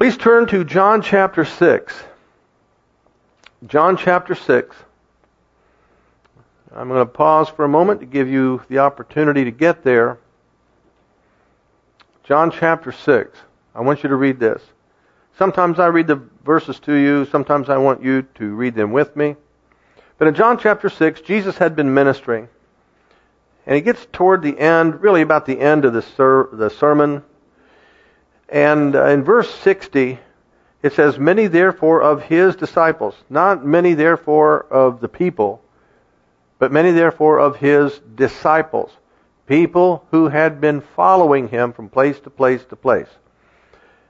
Please turn to John chapter 6. John chapter 6. I'm going to pause for a moment to give you the opportunity to get there. John chapter 6. I want you to read this. Sometimes I read the verses to you, sometimes I want you to read them with me. But in John chapter 6, Jesus had been ministering. And he gets toward the end, really about the end of the, ser- the sermon. And uh, in verse 60, it says, Many therefore of his disciples, not many therefore of the people, but many therefore of his disciples, people who had been following him from place to place to place.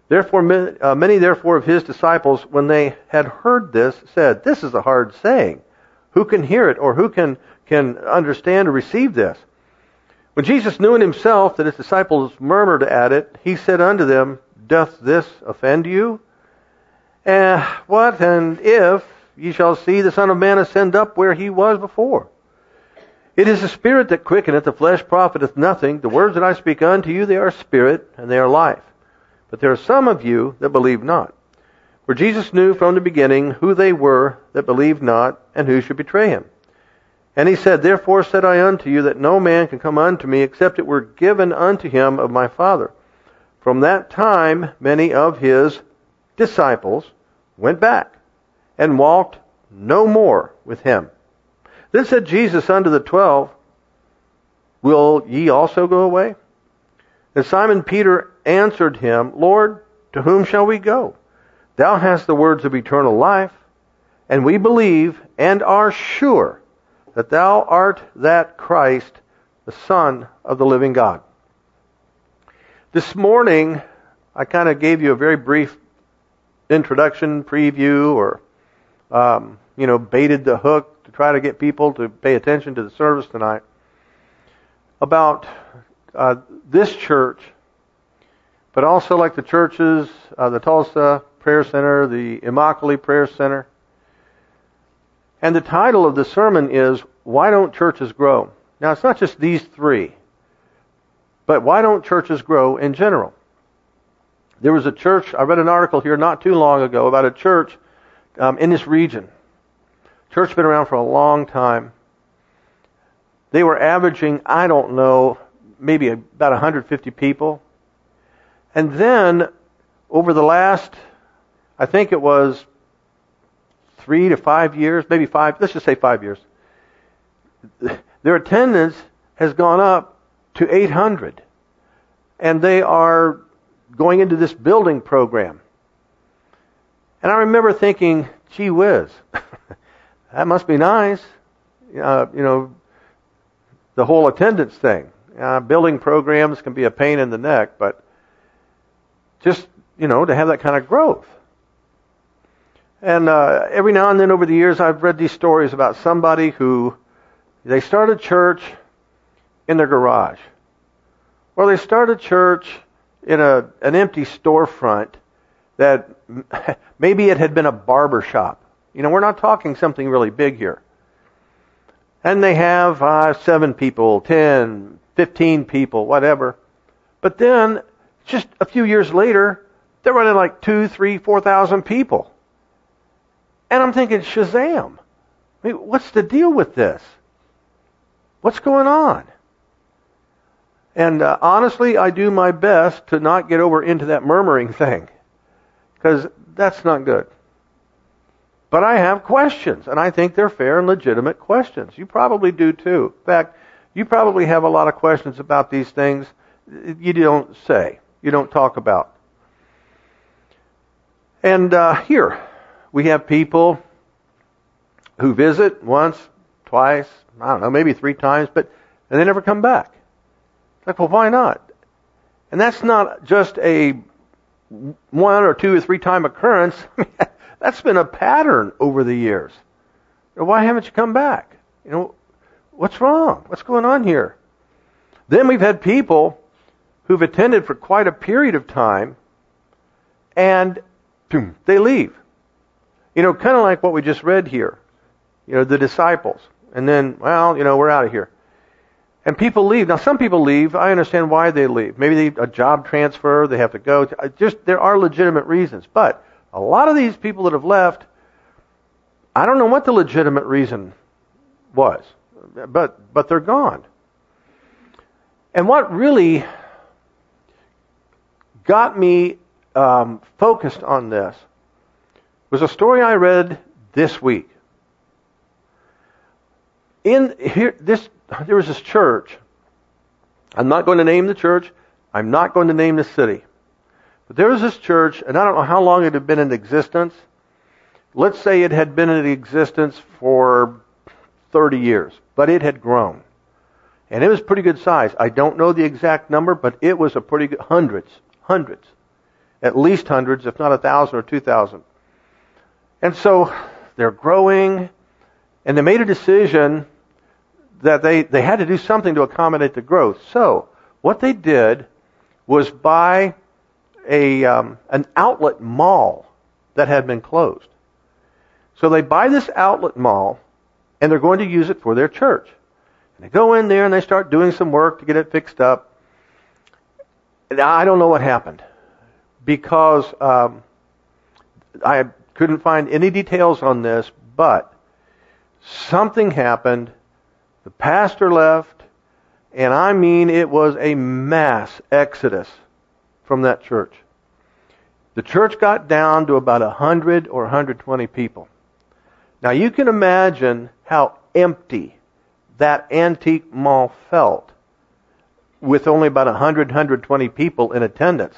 Therefore, uh, many therefore of his disciples, when they had heard this, said, This is a hard saying. Who can hear it, or who can, can understand or receive this? When Jesus knew in himself that his disciples murmured at it, he said unto them, Doth this offend you? Eh, what and if ye shall see the Son of Man ascend up where he was before? It is the Spirit that quickeneth, the flesh profiteth nothing. The words that I speak unto you, they are spirit, and they are life. But there are some of you that believe not. For Jesus knew from the beginning who they were that believed not, and who should betray him. And he said, Therefore said I unto you that no man can come unto me except it were given unto him of my Father. From that time many of his disciples went back and walked no more with him. Then said Jesus unto the twelve, Will ye also go away? And Simon Peter answered him, Lord, to whom shall we go? Thou hast the words of eternal life, and we believe and are sure that thou art that Christ, the Son of the living God. This morning, I kind of gave you a very brief introduction, preview, or, um, you know, baited the hook to try to get people to pay attention to the service tonight about uh, this church, but also like the churches, uh, the Tulsa Prayer Center, the Immokalee Prayer Center. And the title of the sermon is, Why Don't Churches Grow? Now, it's not just these three, but why don't churches grow in general? There was a church, I read an article here not too long ago about a church um, in this region. Church been around for a long time. They were averaging, I don't know, maybe about 150 people. And then over the last, I think it was three to five years, maybe five, let's just say five years, their attendance has gone up to 800. And they are going into this building program. And I remember thinking, gee whiz, that must be nice. Uh, you know, the whole attendance thing. Uh, building programs can be a pain in the neck, but just, you know, to have that kind of growth. And uh, every now and then over the years, I've read these stories about somebody who they started a church in their garage, or they started a church in a an empty storefront that maybe it had been a barber shop. You know, we're not talking something really big here. And they have uh, seven people, ten, fifteen people, whatever. But then, just a few years later, they're running like two, three, four thousand people. And I'm thinking, Shazam! I mean, what's the deal with this? What's going on? And uh, honestly, I do my best to not get over into that murmuring thing, because that's not good. But I have questions, and I think they're fair and legitimate questions. You probably do too. In fact, you probably have a lot of questions about these things you don't say, you don't talk about. And uh, here, we have people who visit once, twice, I don't know, maybe three times, but and they never come back. It's like, well, why not? And that's not just a one or two or three time occurrence. that's been a pattern over the years. Why haven't you come back? You know, What's wrong? What's going on here? Then we've had people who've attended for quite a period of time and boom, they leave. You know, kind of like what we just read here. You know, the disciples. And then, well, you know, we're out of here. And people leave. Now, some people leave. I understand why they leave. Maybe they a job transfer. They have to go. To, just there are legitimate reasons. But a lot of these people that have left, I don't know what the legitimate reason was, but but they're gone. And what really got me um, focused on this was a story I read this week. In here, this there was this church. I'm not going to name the church. I'm not going to name the city. But there was this church, and I don't know how long it had been in existence. Let's say it had been in existence for 30 years, but it had grown. And it was pretty good size. I don't know the exact number, but it was a pretty good, hundreds, hundreds. At least hundreds, if not a thousand or two thousand. And so they're growing, and they made a decision that they, they had to do something to accommodate the growth. So what they did was buy a um, an outlet mall that had been closed. So they buy this outlet mall, and they're going to use it for their church. And they go in there and they start doing some work to get it fixed up. And I don't know what happened because um, I couldn't find any details on this, but something happened. The pastor left, and I mean it was a mass exodus from that church. The church got down to about 100 or 120 people. Now you can imagine how empty that antique mall felt with only about 100, 120 people in attendance.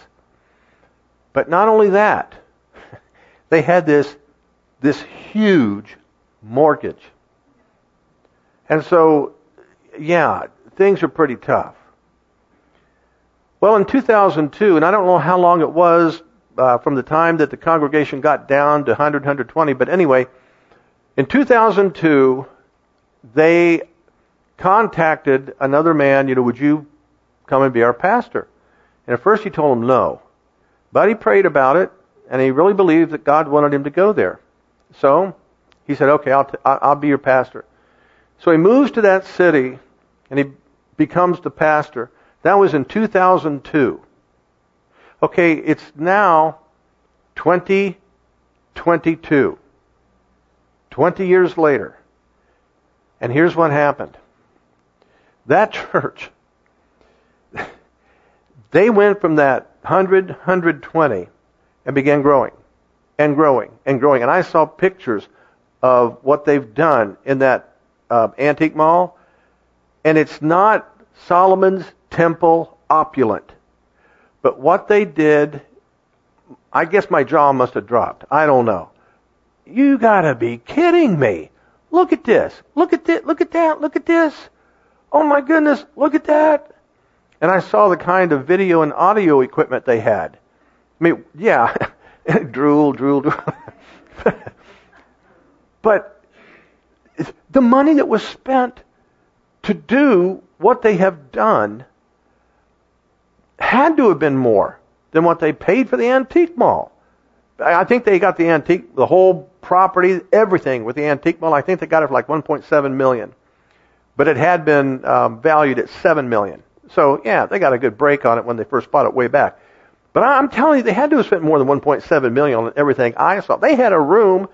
But not only that, they had this, this huge mortgage. And so, yeah, things are pretty tough. Well, in 2002, and I don't know how long it was uh, from the time that the congregation got down to 100, 120, but anyway, in 2002, they contacted another man, you know, would you come and be our pastor? And at first he told him no. But he prayed about it, and he really believed that God wanted him to go there. So he said, okay, I'll, t- I'll be your pastor. So he moves to that city, and he becomes the pastor. That was in 2002. Okay, it's now 2022. 20 years later. And here's what happened. That church, they went from that 100, 120 and began growing and growing and growing. And I saw pictures of what they've done in that uh, antique mall. And it's not Solomon's temple opulent. But what they did, I guess my jaw must have dropped. I don't know. You gotta be kidding me. Look at this. Look at this. Look at that. Look at this. Oh my goodness. Look at that. And I saw the kind of video and audio equipment they had. I mean, yeah, drool, drool, drool. but the money that was spent to do what they have done had to have been more than what they paid for the antique mall. I think they got the antique, the whole property, everything with the antique mall. I think they got it for like 1.7 million, but it had been um, valued at 7 million. So yeah, they got a good break on it when they first bought it way back. But I'm telling you, they had to have spent more than 1.7 million on everything I saw. They had a room.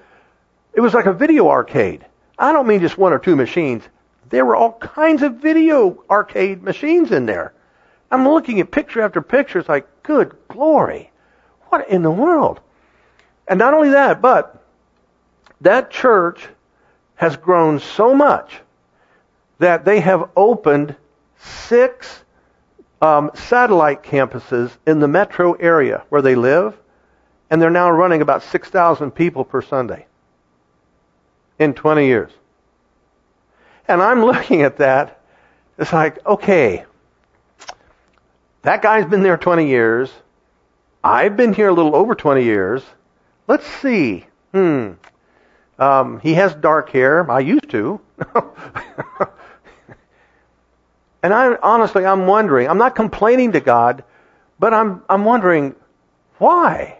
It was like a video arcade. I don't mean just one or two machines. There were all kinds of video arcade machines in there. I'm looking at picture after picture. It's like, good glory. What in the world? And not only that, but that church has grown so much that they have opened six um, satellite campuses in the metro area where they live, and they're now running about 6,000 people per Sunday in 20 years. And I'm looking at that. It's like, okay, that guy's been there 20 years. I've been here a little over 20 years. Let's see. Hmm. Um, he has dark hair. I used to. and I honestly, I'm wondering. I'm not complaining to God, but I'm I'm wondering why.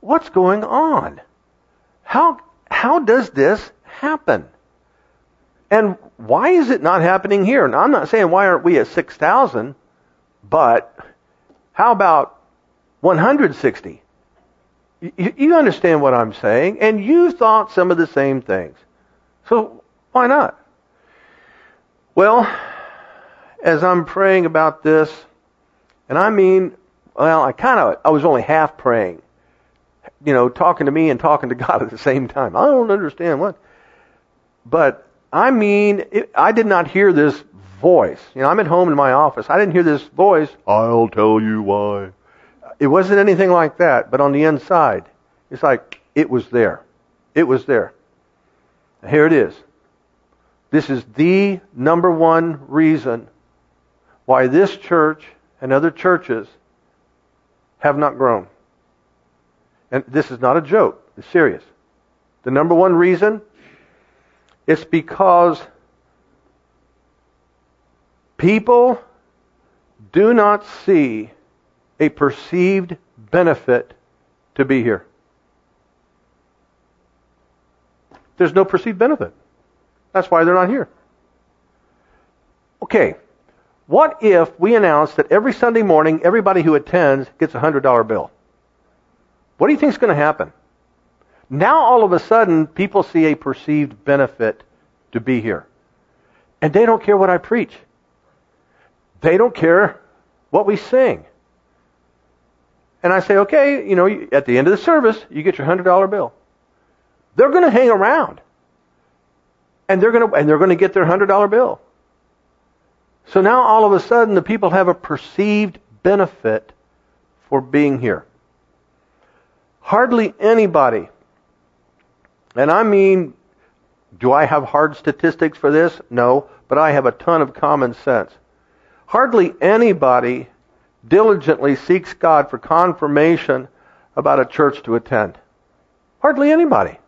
What's going on? How how does this happen? And why is it not happening here? Now, I'm not saying why aren't we at 6,000, but how about 160? You, you understand what I'm saying? And you thought some of the same things. So why not? Well, as I'm praying about this, and I mean, well, I kind of, I was only half praying, you know, talking to me and talking to God at the same time. I don't understand what, but I mean, it, I did not hear this voice. You know, I'm at home in my office. I didn't hear this voice. I'll tell you why. It wasn't anything like that, but on the inside, it's like it was there. It was there. Here it is. This is the number one reason why this church and other churches have not grown. And this is not a joke. It's serious. The number one reason is because people do not see a perceived benefit to be here. There's no perceived benefit. That's why they're not here. Okay, what if we announce that every Sunday morning, everybody who attends gets a $100 bill? What do you think is going to happen? Now, all of a sudden, people see a perceived benefit to be here. And they don't care what I preach. They don't care what we sing. And I say, okay, you know, at the end of the service, you get your $100 bill. They're going to hang around. And they're going to, and they're going to get their $100 bill. So now all of a sudden the people have a perceived benefit for being here. Hardly anybody, and I mean, do I have hard statistics for this? No, but I have a ton of common sense. Hardly anybody diligently seeks God for confirmation about a church to attend. Hardly anybody.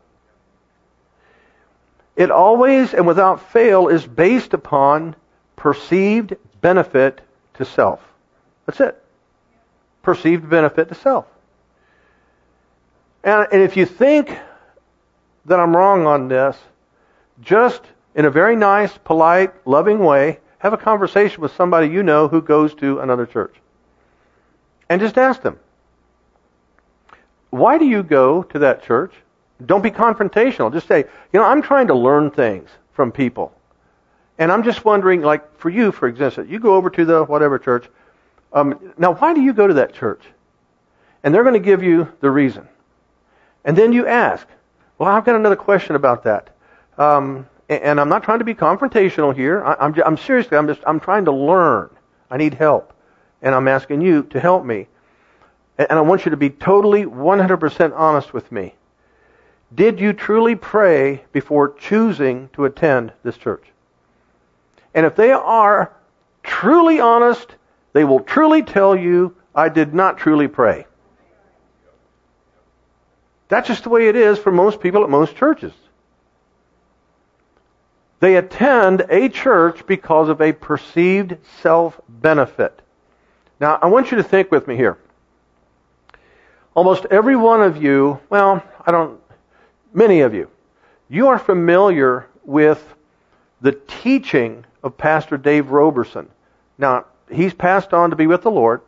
It always and without fail is based upon perceived benefit to self. That's it. Perceived benefit to self. And, and if you think that I'm wrong on this, just in a very nice, polite, loving way, have a conversation with somebody you know who goes to another church. And just ask them, why do you go to that church? Don't be confrontational. Just say, you know, I'm trying to learn things from people. And I'm just wondering, like for you, for example, you go over to the whatever church. Um, now, why do you go to that church? And they're going to give you the reason. And then you ask, well, I've got another question about that. Um, and I'm not trying to be confrontational here. I'm, I'm seriously, I'm just, I'm trying to learn. I need help. And I'm asking you to help me. And I want you to be totally 100% honest with me. Did you truly pray before choosing to attend this church? And if they are truly honest, they will truly tell you, I did not truly pray. That's just the way it is for most people at most churches. They attend a church because of a perceived self benefit. Now, I want you to think with me here. Almost every one of you, well, I don't, many of you, you are familiar with the teaching of Pastor Dave Roberson. Now, he's passed on to be with the Lord,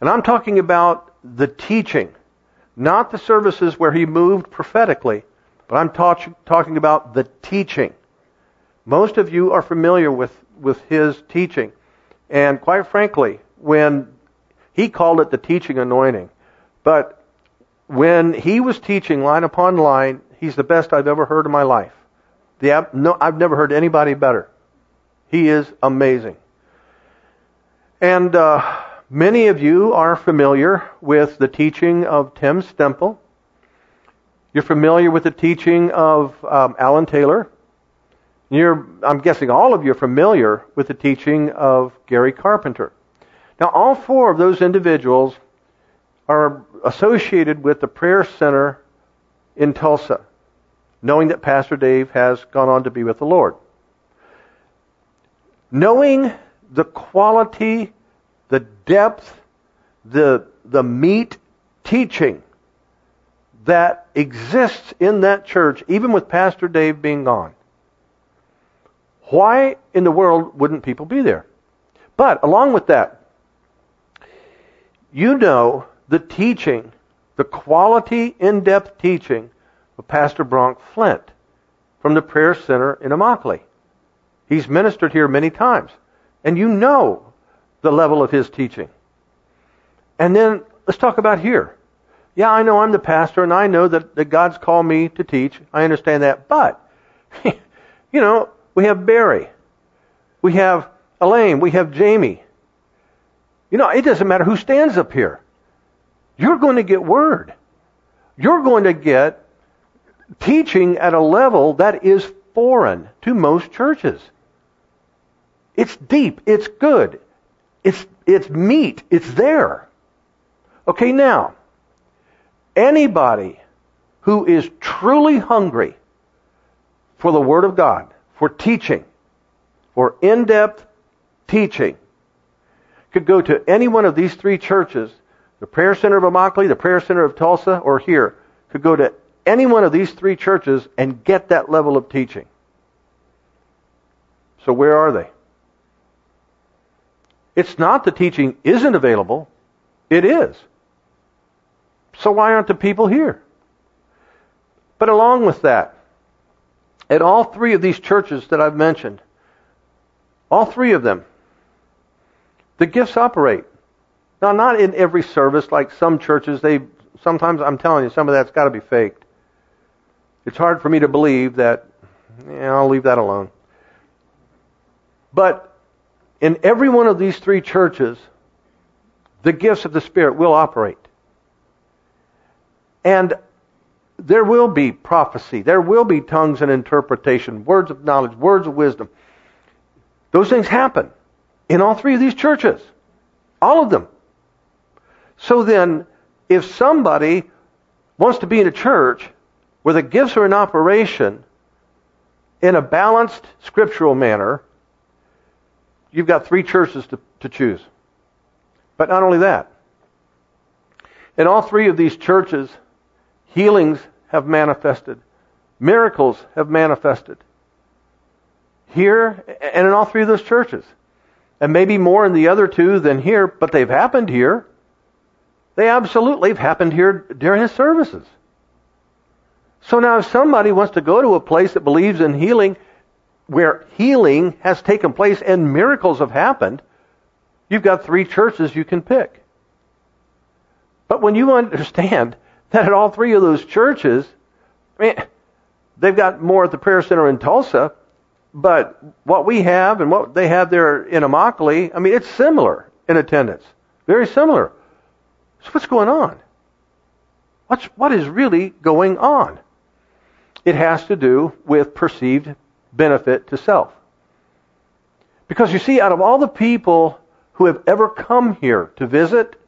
and I'm talking about the teaching, not the services where he moved prophetically, but I'm talk- talking about the teaching. Most of you are familiar with, with his teaching. And quite frankly, when he called it the teaching anointing, but when he was teaching line upon line, he's the best I've ever heard in my life. The, no, I've never heard anybody better. He is amazing. And uh, many of you are familiar with the teaching of Tim Stemple. You're familiar with the teaching of um, Alan Taylor. You're, I'm guessing all of you are familiar with the teaching of Gary Carpenter. Now, all four of those individuals are associated with the prayer center in Tulsa, knowing that Pastor Dave has gone on to be with the Lord. Knowing the quality, the depth, the, the meat teaching that exists in that church, even with Pastor Dave being gone. Why in the world wouldn't people be there? But along with that, you know the teaching, the quality, in-depth teaching of Pastor Bronk Flint from the Prayer Center in Immokalee. He's ministered here many times. And you know the level of his teaching. And then let's talk about here. Yeah, I know I'm the pastor and I know that, that God's called me to teach. I understand that. But, you know, we have Barry. We have Elaine. We have Jamie. You know, it doesn't matter who stands up here. You're going to get word. You're going to get teaching at a level that is foreign to most churches. It's deep. It's good. It's, it's meat. It's there. Okay, now, anybody who is truly hungry for the Word of God, for teaching, for in-depth teaching, could go to any one of these three churches, the Prayer Center of Immokalee, the Prayer Center of Tulsa, or here, could go to any one of these three churches and get that level of teaching. So where are they? It's not the teaching isn't available. It is. So why aren't the people here? But along with that, at all three of these churches that I've mentioned, all three of them, the gifts operate. Now, not in every service, like some churches, they sometimes I'm telling you, some of that's got to be faked. It's hard for me to believe that. Yeah, I'll leave that alone. But in every one of these three churches, the gifts of the Spirit will operate. And there will be prophecy. There will be tongues and interpretation, words of knowledge, words of wisdom. Those things happen in all three of these churches. All of them. So then, if somebody wants to be in a church where the gifts are in operation in a balanced scriptural manner, you've got three churches to, to choose. But not only that, in all three of these churches, healings have manifested, miracles have manifested. Here and in all three of those churches. And maybe more in the other two than here, but they've happened here. They absolutely have happened here during his services. So now if somebody wants to go to a place that believes in healing, where healing has taken place and miracles have happened, you've got three churches you can pick. But when you understand that at all three of those churches, I mean, they've got more at the prayer center in Tulsa, but what we have and what they have there in Immokalee, I mean, it's similar in attendance. Very similar. So what's going on? What's, what is really going on? It has to do with perceived benefit to self. Because you see, out of all the people who have ever come here to visit,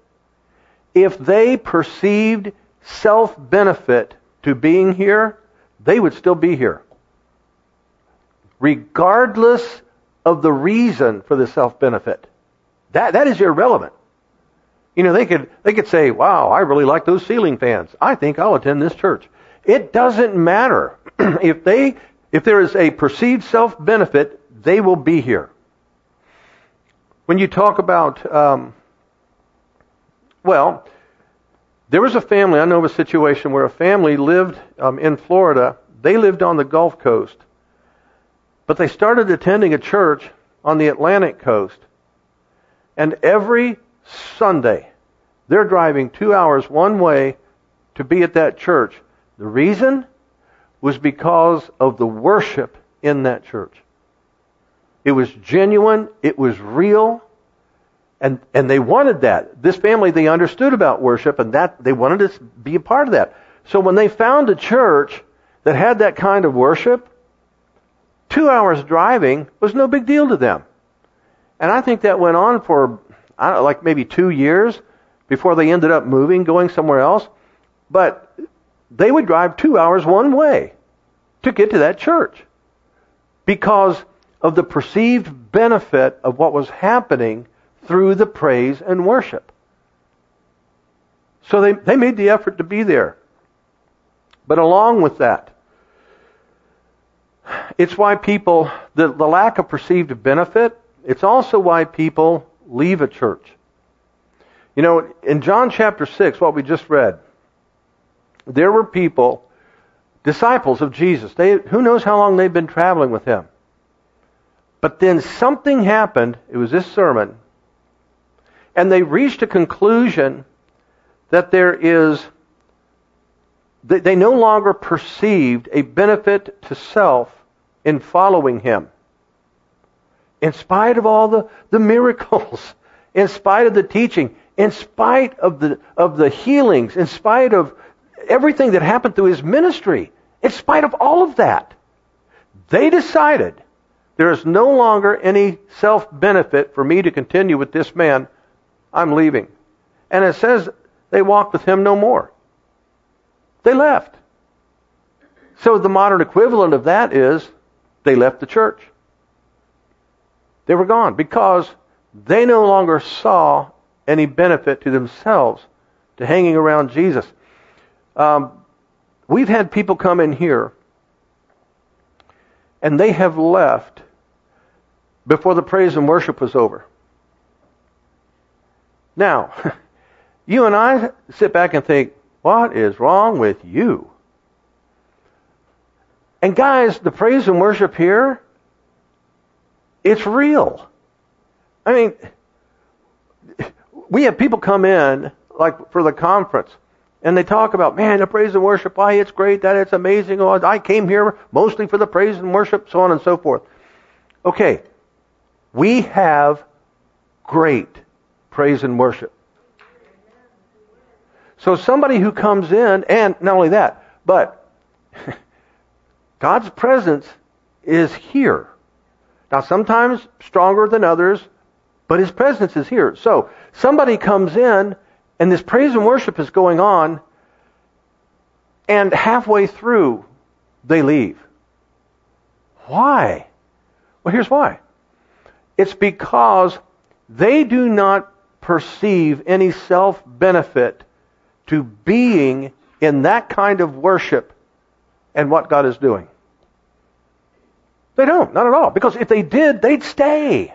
if they perceived self benefit to being here, they would still be here. Regardless of the reason for the self benefit. That, that is irrelevant. You know, they could, they could say, wow, I really like those ceiling fans. I think I'll attend this church. It doesn't matter. if they, if there is a perceived self benefit, they will be here. When you talk about, um, well, there was a family, I know of a situation where a family lived um, in Florida. They lived on the Gulf Coast. But they started attending a church on the Atlantic coast. And every Sunday, they're driving two hours one way to be at that church. The reason was because of the worship in that church. It was genuine, it was real, and, and they wanted that. This family, they understood about worship and that, they wanted to be a part of that. So when they found a church that had that kind of worship, two hours driving was no big deal to them. And I think that went on for, I don't know, like maybe two years before they ended up moving, going somewhere else. But they would drive two hours one way to get to that church because of the perceived benefit of what was happening through the praise and worship. So they, they made the effort to be there. But along with that, it's why people, the, the lack of perceived benefit, it's also why people leave a church. You know, in John chapter 6, what we just read, there were people, disciples of Jesus. They, who knows how long they've been traveling with him. But then something happened, it was this sermon, and they reached a conclusion that there is, they no longer perceived a benefit to self in following him. In spite of all the, the miracles, in spite of the teaching, in spite of the, of the healings, in spite of everything that happened through his ministry, in spite of all of that, they decided there is no longer any self benefit for me to continue with this man. I'm leaving. And it says they walked with him no more. They left. So the modern equivalent of that is they left the church. They were gone because they no longer saw any benefit to themselves to hanging around Jesus. Um, we've had people come in here and they have left before the praise and worship was over. Now, you and I sit back and think, what is wrong with you? And guys, the praise and worship here, it's real. I mean, we have people come in, like for the conference, and they talk about, man, the praise and worship, why it's great, that it's amazing. Oh, I came here mostly for the praise and worship, so on and so forth. Okay, we have great praise and worship. So somebody who comes in, and not only that, but God's presence is here. Now, sometimes stronger than others, but His presence is here. So, somebody comes in, and this praise and worship is going on, and halfway through, they leave. Why? Well, here's why. It's because they do not perceive any self benefit to being in that kind of worship and what God is doing. They don't, not at all. Because if they did, they'd stay.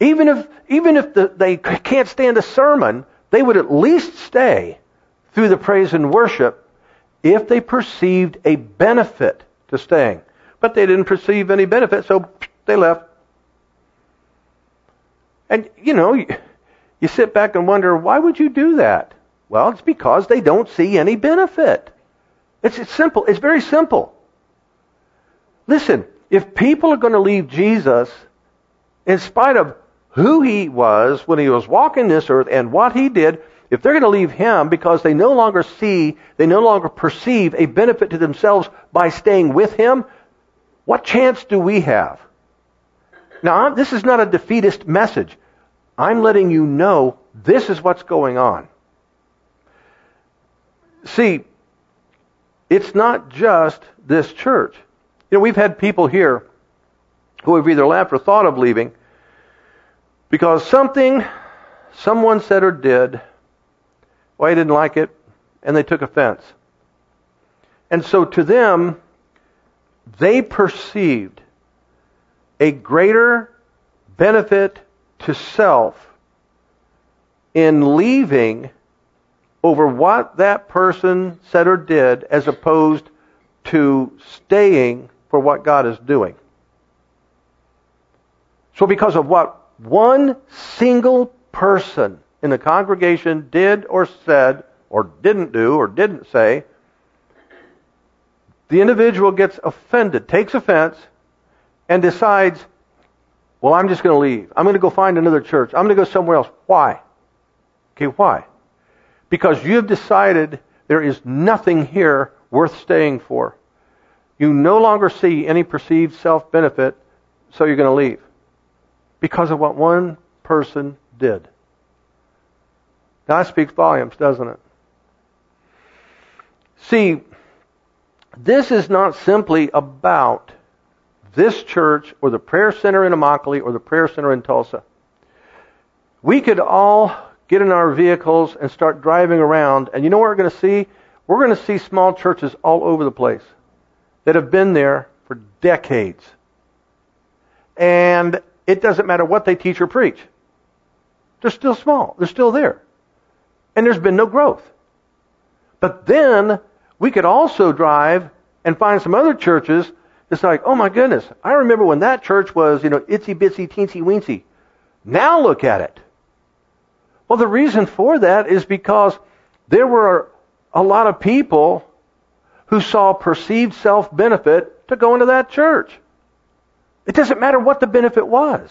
Even if, even if the, they can't stand a sermon, they would at least stay through the praise and worship if they perceived a benefit to staying. But they didn't perceive any benefit, so they left. And, you know, you sit back and wonder, why would you do that? Well, it's because they don't see any benefit. It's, simple. It's very simple. Listen, if people are going to leave Jesus, in spite of who he was when he was walking this earth and what he did, if they're going to leave him because they no longer see, they no longer perceive a benefit to themselves by staying with him, what chance do we have? Now, this is not a defeatist message. I'm letting you know this is what's going on. See, it's not just this church. You know, we've had people here who have either left or thought of leaving because something someone said or did, well, they didn't like it, and they took offense. And so to them, they perceived a greater benefit to self in leaving over what that person said or did as opposed to staying for what God is doing. So because of what one single person in the congregation did or said or didn't do or didn't say, the individual gets offended, takes offense, and decides, well, I'm just going to leave. I'm going to go find another church. I'm going to go somewhere else. Why? Okay, why? Because you've decided there is nothing here worth staying for. You no longer see any perceived self benefit, so you're going to leave. Because of what one person did. That speaks volumes, doesn't it? See, this is not simply about this church or the prayer center in Immokalee or the prayer center in Tulsa. We could all get in our vehicles and start driving around, and you know what we're going to see? We're going to see small churches all over the place that have been there for decades. And it doesn't matter what they teach or preach. They're still small. They're still there. And there's been no growth. But then we could also drive and find some other churches it's like, oh my goodness, I remember when that church was, you know, itsy bitsy teensy weensy. Now look at it. Well, the reason for that is because there were a lot of people who saw perceived self benefit to go into that church. It doesn't matter what the benefit was.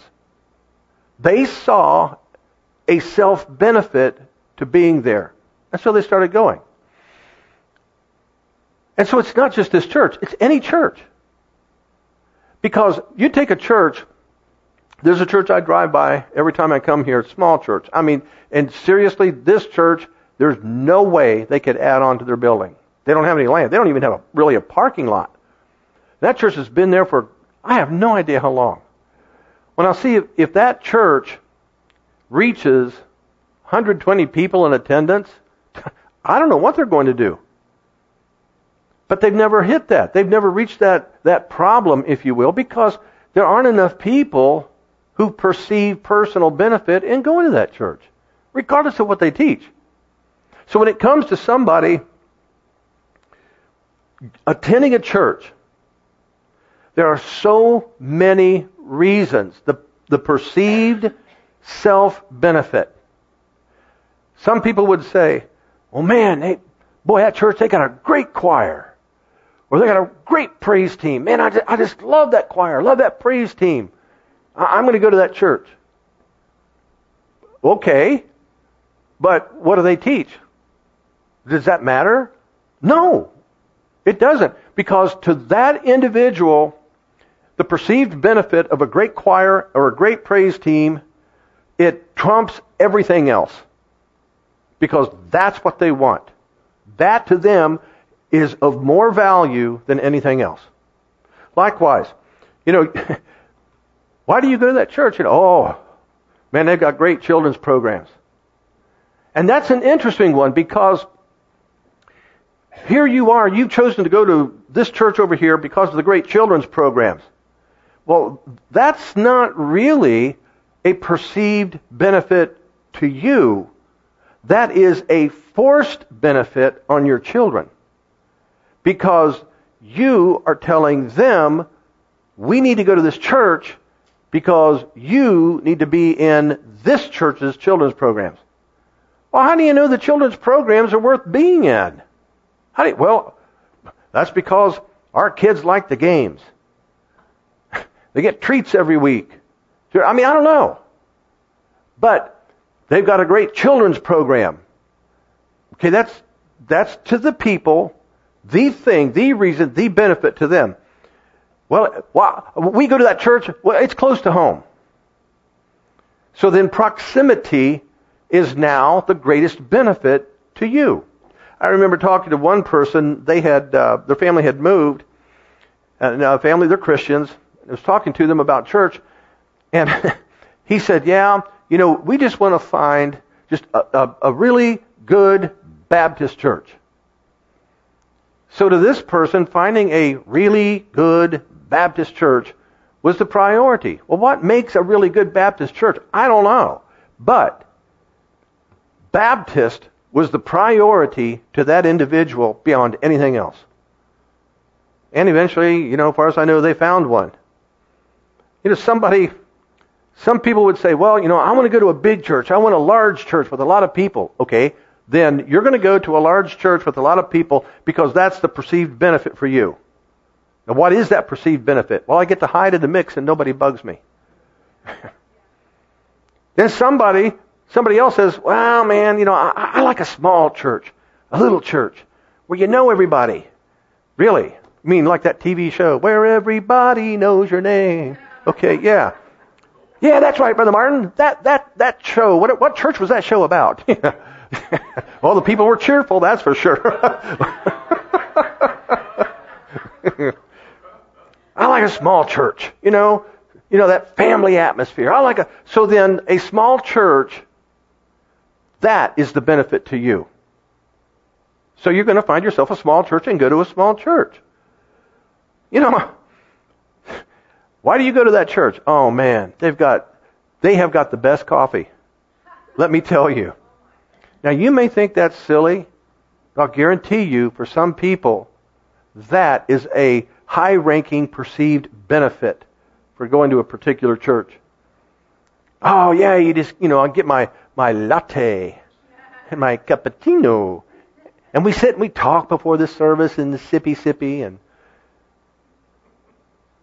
They saw a self benefit to being there. And so they started going. And so it's not just this church, it's any church. Because you take a church, there's a church I drive by every time I come here, small church. I mean, and seriously, this church, there's no way they could add on to their building. They don't have any land. They don't even have a, really a parking lot. That church has been there for, I have no idea how long. When I see if, if that church reaches 120 people in attendance, I don't know what they're going to do. But they've never hit that. They've never reached that, that problem, if you will, because there aren't enough people who perceive personal benefit in going to that church, regardless of what they teach. So when it comes to somebody attending a church, there are so many reasons. The, the perceived self benefit. Some people would say, well, man, they, boy, that church, they got a great choir. Or they got a great praise team. Man, I just, I just love that choir. Love that praise team. I, I'm going to go to that church. Okay. But what do they teach? Does that matter? No. It doesn't. Because to that individual, the perceived benefit of a great choir or a great praise team, it trumps everything else. Because that's what they want. That to them is of more value than anything else. Likewise, you know, why do you go to that church? You know, oh, man, they've got great children's programs. And that's an interesting one because here you are, you've chosen to go to this church over here because of the great children's programs. Well, that's not really a perceived benefit to you. That is a forced benefit on your children because you are telling them, we need to go to this church because you need to be in this church's children's programs. Well, how do you know the children's programs are worth being in? How do you, well, that's because our kids like the games. They get treats every week. I mean, I don't know. But they've got a great children's program. Okay, that's, that's to the people the thing, the reason, the benefit to them. Well, we go to that church, well, it's close to home. So then proximity is now the greatest benefit to you. I remember talking to one person, they had, uh, their family had moved, and uh, family, they're Christians. I was talking to them about church, and he said, yeah, you know, we just want to find just a, a, a really good Baptist church. So to this person, finding a really good Baptist church was the priority. Well, what makes a really good Baptist church? I don't know. But Baptist was the priority to that individual beyond anything else. And eventually, you know, as far as I know, they found one. You know, somebody, some people would say, well, you know, I want to go to a big church. I want a large church with a lot of people. Okay then you're going to go to a large church with a lot of people because that's the perceived benefit for you. Now, what is that perceived benefit? Well, I get to hide in the mix and nobody bugs me. then somebody, somebody else says, well, man, you know, I, I like a small church, a little church, where you know everybody. Really? I mean, like that TV show, where everybody knows your name. Okay, yeah. Yeah, that's right, Brother Martin. That, that, that show, what, what church was that show about? well, the people were cheerful, that's for sure. I like a small church, you know, you know, that family atmosphere. I like a, so then a small church, that is the benefit to you. So you're going to find yourself a small church and go to a small church. You know, Why do you go to that church? Oh man, they've got, they have got the best coffee. Let me tell you. Now you may think that's silly. I'll guarantee you, for some people, that is a high ranking perceived benefit for going to a particular church. Oh yeah, you just, you know, I get my, my latte and my cappuccino. And we sit and we talk before the service and the sippy sippy and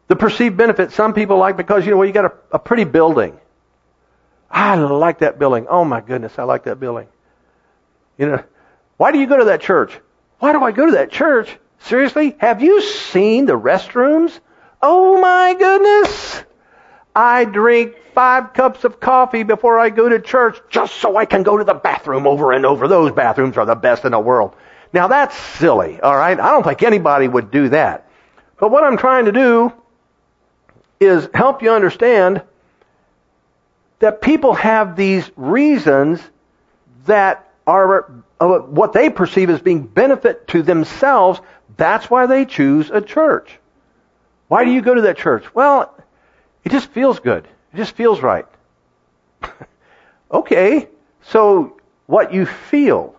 the perceived benefit some people like because, you know, well, you got a, a pretty building. I like that building. Oh my goodness, I like that building. You know, why do you go to that church? Why do I go to that church? Seriously? Have you seen the restrooms? Oh my goodness! I drink five cups of coffee before I go to church just so I can go to the bathroom over and over. Those bathrooms are the best in the world. Now that's silly, alright? I don't think anybody would do that. But what I'm trying to do is help you understand that people have these reasons that are uh, what they perceive as being benefit to themselves. That's why they choose a church. Why do you go to that church? Well, it just feels good. It just feels right. okay, so what you feel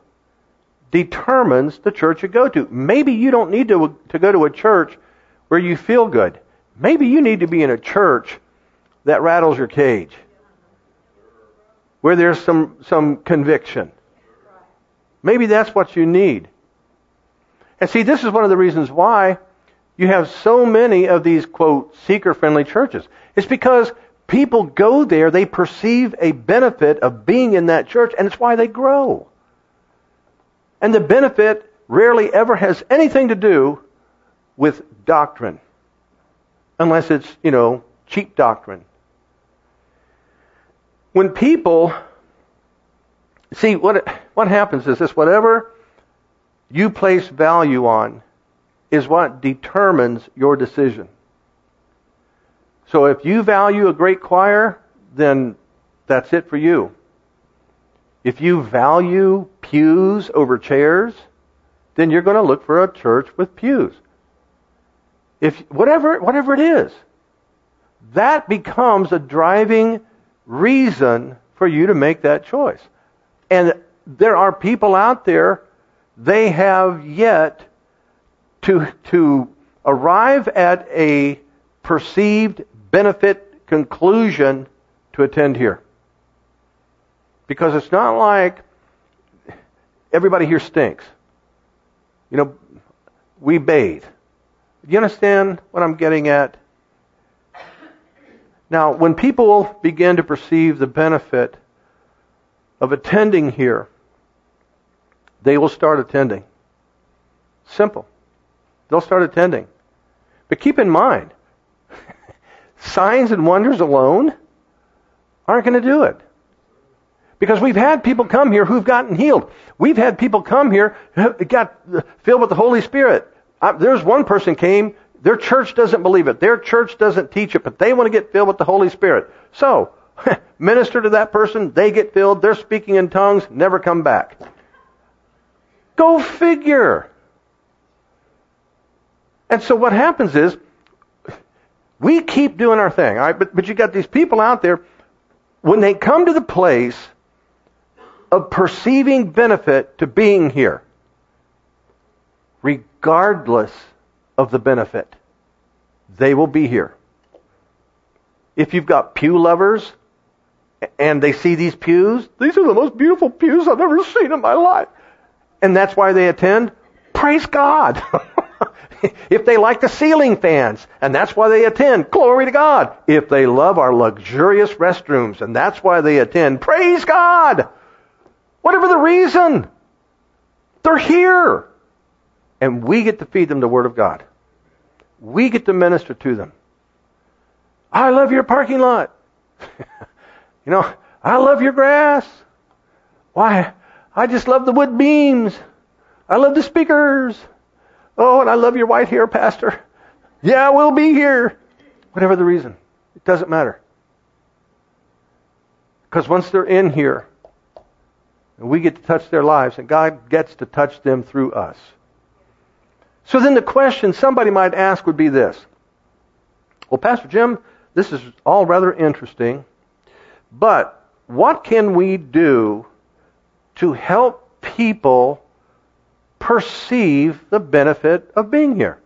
determines the church you go to. Maybe you don't need to, to go to a church where you feel good. Maybe you need to be in a church that rattles your cage, where there's some, some conviction. Maybe that's what you need. And see, this is one of the reasons why you have so many of these, quote, seeker friendly churches. It's because people go there, they perceive a benefit of being in that church, and it's why they grow. And the benefit rarely ever has anything to do with doctrine unless it's, you know, cheap doctrine. When people see what what happens is this whatever you place value on is what determines your decision. So if you value a great choir, then that's it for you. If you value pews over chairs, then you're going to look for a church with pews. If whatever whatever it is, that becomes a driving reason for you to make that choice. And there are people out there they have yet to to arrive at a perceived benefit conclusion to attend here. Because it's not like everybody here stinks. You know, we bathe. Do you understand what I'm getting at? Now, when people begin to perceive the benefit of attending here, they will start attending. Simple. They'll start attending. But keep in mind, signs and wonders alone aren't going to do it. Because we've had people come here who've gotten healed. We've had people come here got filled with the Holy Spirit. There's one person came, their church doesn't believe it. Their church doesn't teach it, but they want to get filled with the Holy Spirit. So, minister to that person, they get filled, they're speaking in tongues, never come back. Go figure. And so what happens is, we keep doing our thing, all right? But, but you got these people out there, when they come to the place of perceiving benefit to being here, regardless of the benefit. They will be here. If you've got pew lovers and they see these pews, these are the most beautiful pews I've ever seen in my life. And that's why they attend, praise God. if they like the ceiling fans, and that's why they attend, glory to God. If they love our luxurious restrooms, and that's why they attend, praise God. Whatever the reason, they're here. And we get to feed them the Word of God. We get to minister to them. I love your parking lot. you know, I love your grass. Why? I just love the wood beams. I love the speakers. Oh, and I love your white hair, Pastor. Yeah, we'll be here. Whatever the reason. It doesn't matter. Because once they're in here, and we get to touch their lives, and God gets to touch them through us. So then the question somebody might ask would be this. Well, Pastor Jim, this is all rather interesting, but what can we do to help people perceive the benefit of being here?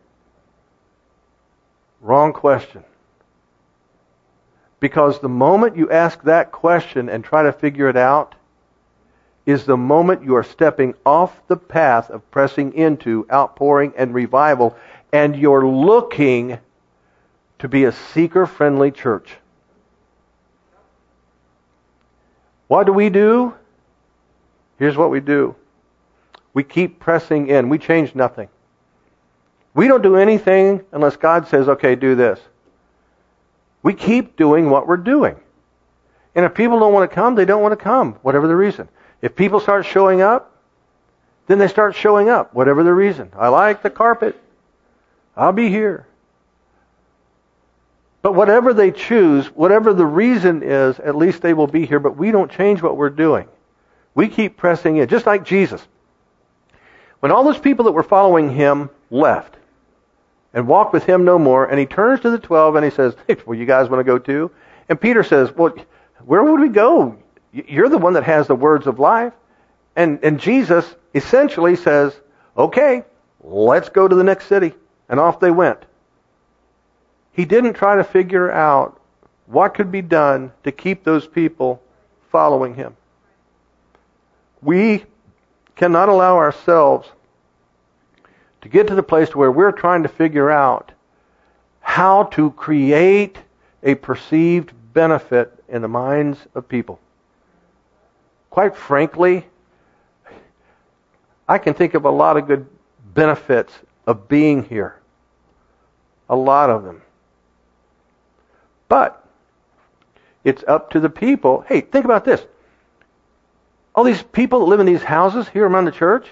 Wrong question. Because the moment you ask that question and try to figure it out is the moment you are stepping off the path of pressing into outpouring and revival and you're looking to be a seeker friendly church. What do we do? Here's what we do. We keep pressing in. We change nothing. We don't do anything unless God says, okay, do this. We keep doing what we're doing. And if people don't want to come, they don't want to come, whatever the reason. If people start showing up, then they start showing up, whatever the reason. I like the carpet. I'll be here. But whatever they choose, whatever the reason is, at least they will be here. But we don't change what we're doing. We keep pressing in, just like Jesus. When all those people that were following him left and walked with him no more, and he turns to the twelve and he says, well, you guys want to go too? And Peter says, well, where would we go? You're the one that has the words of life. And, and Jesus essentially says, okay, let's go to the next city. And off they went. He didn't try to figure out what could be done to keep those people following him. We cannot allow ourselves to get to the place where we're trying to figure out how to create a perceived benefit in the minds of people. Quite frankly, I can think of a lot of good benefits of being here. A lot of them. But it's up to the people. Hey, think about this. All these people that live in these houses here around the church,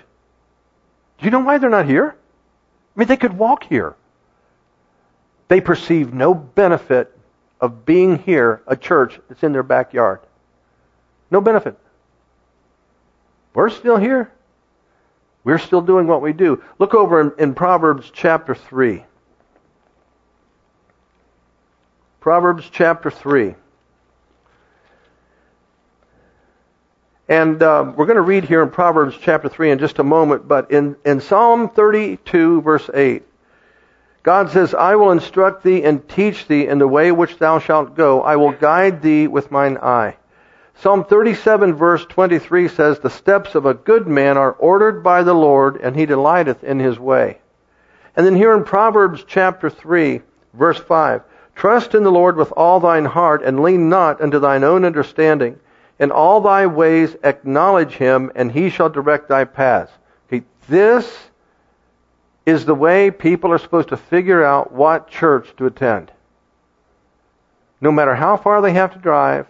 do you know why they're not here? I mean, they could walk here. They perceive no benefit of being here, a church that's in their backyard. No benefit. We're still here. We're still doing what we do. Look over in, in Proverbs chapter 3. Proverbs chapter 3. And uh, we're going to read here in Proverbs chapter 3 in just a moment, but in, in Psalm 32, verse 8, God says, I will instruct thee and teach thee in the way which thou shalt go. I will guide thee with mine eye. Psalm 37, verse 23 says, The steps of a good man are ordered by the Lord, and he delighteth in his way. And then here in Proverbs chapter 3, verse 5, Trust in the Lord with all thine heart, and lean not unto thine own understanding. In all thy ways acknowledge him, and he shall direct thy paths. Okay, this is the way people are supposed to figure out what church to attend. No matter how far they have to drive,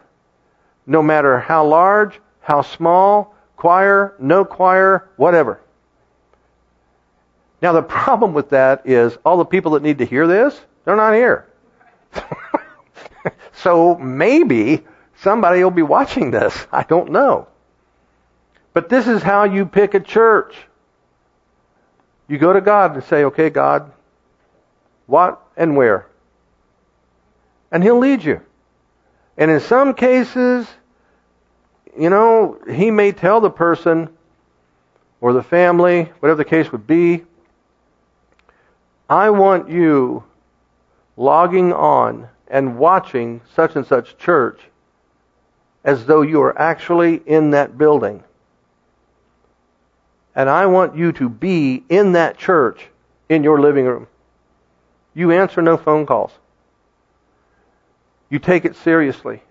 no matter how large, how small, choir, no choir, whatever. Now the problem with that is all the people that need to hear this, they're not here. so maybe somebody will be watching this. I don't know. But this is how you pick a church. You go to God and say, okay, God, what and where? And He'll lead you. And in some cases, you know, He may tell the person or the family, whatever the case would be, I want you logging on and watching such and such church as though you are actually in that building. And I want you to be in that church in your living room. You answer no phone calls. You take it seriously.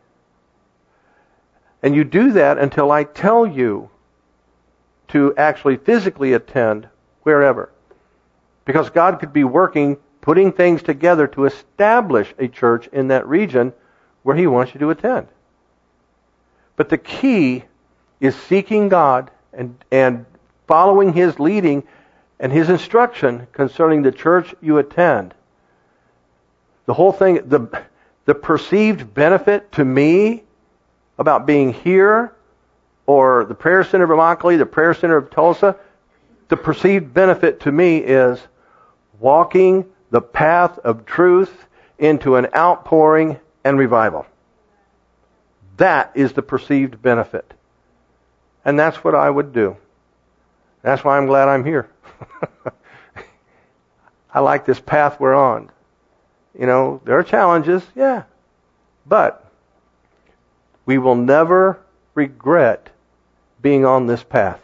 And you do that until I tell you to actually physically attend wherever. Because God could be working putting things together to establish a church in that region where He wants you to attend. But the key is seeking God and, and following His leading and His instruction concerning the church you attend. The whole thing, the, the perceived benefit to me about being here or the prayer center of Immokalee, the prayer center of Tulsa, the perceived benefit to me is walking the path of truth into an outpouring and revival. That is the perceived benefit. And that's what I would do. That's why I'm glad I'm here. I like this path we're on. You know, there are challenges, yeah. But we will never regret being on this path.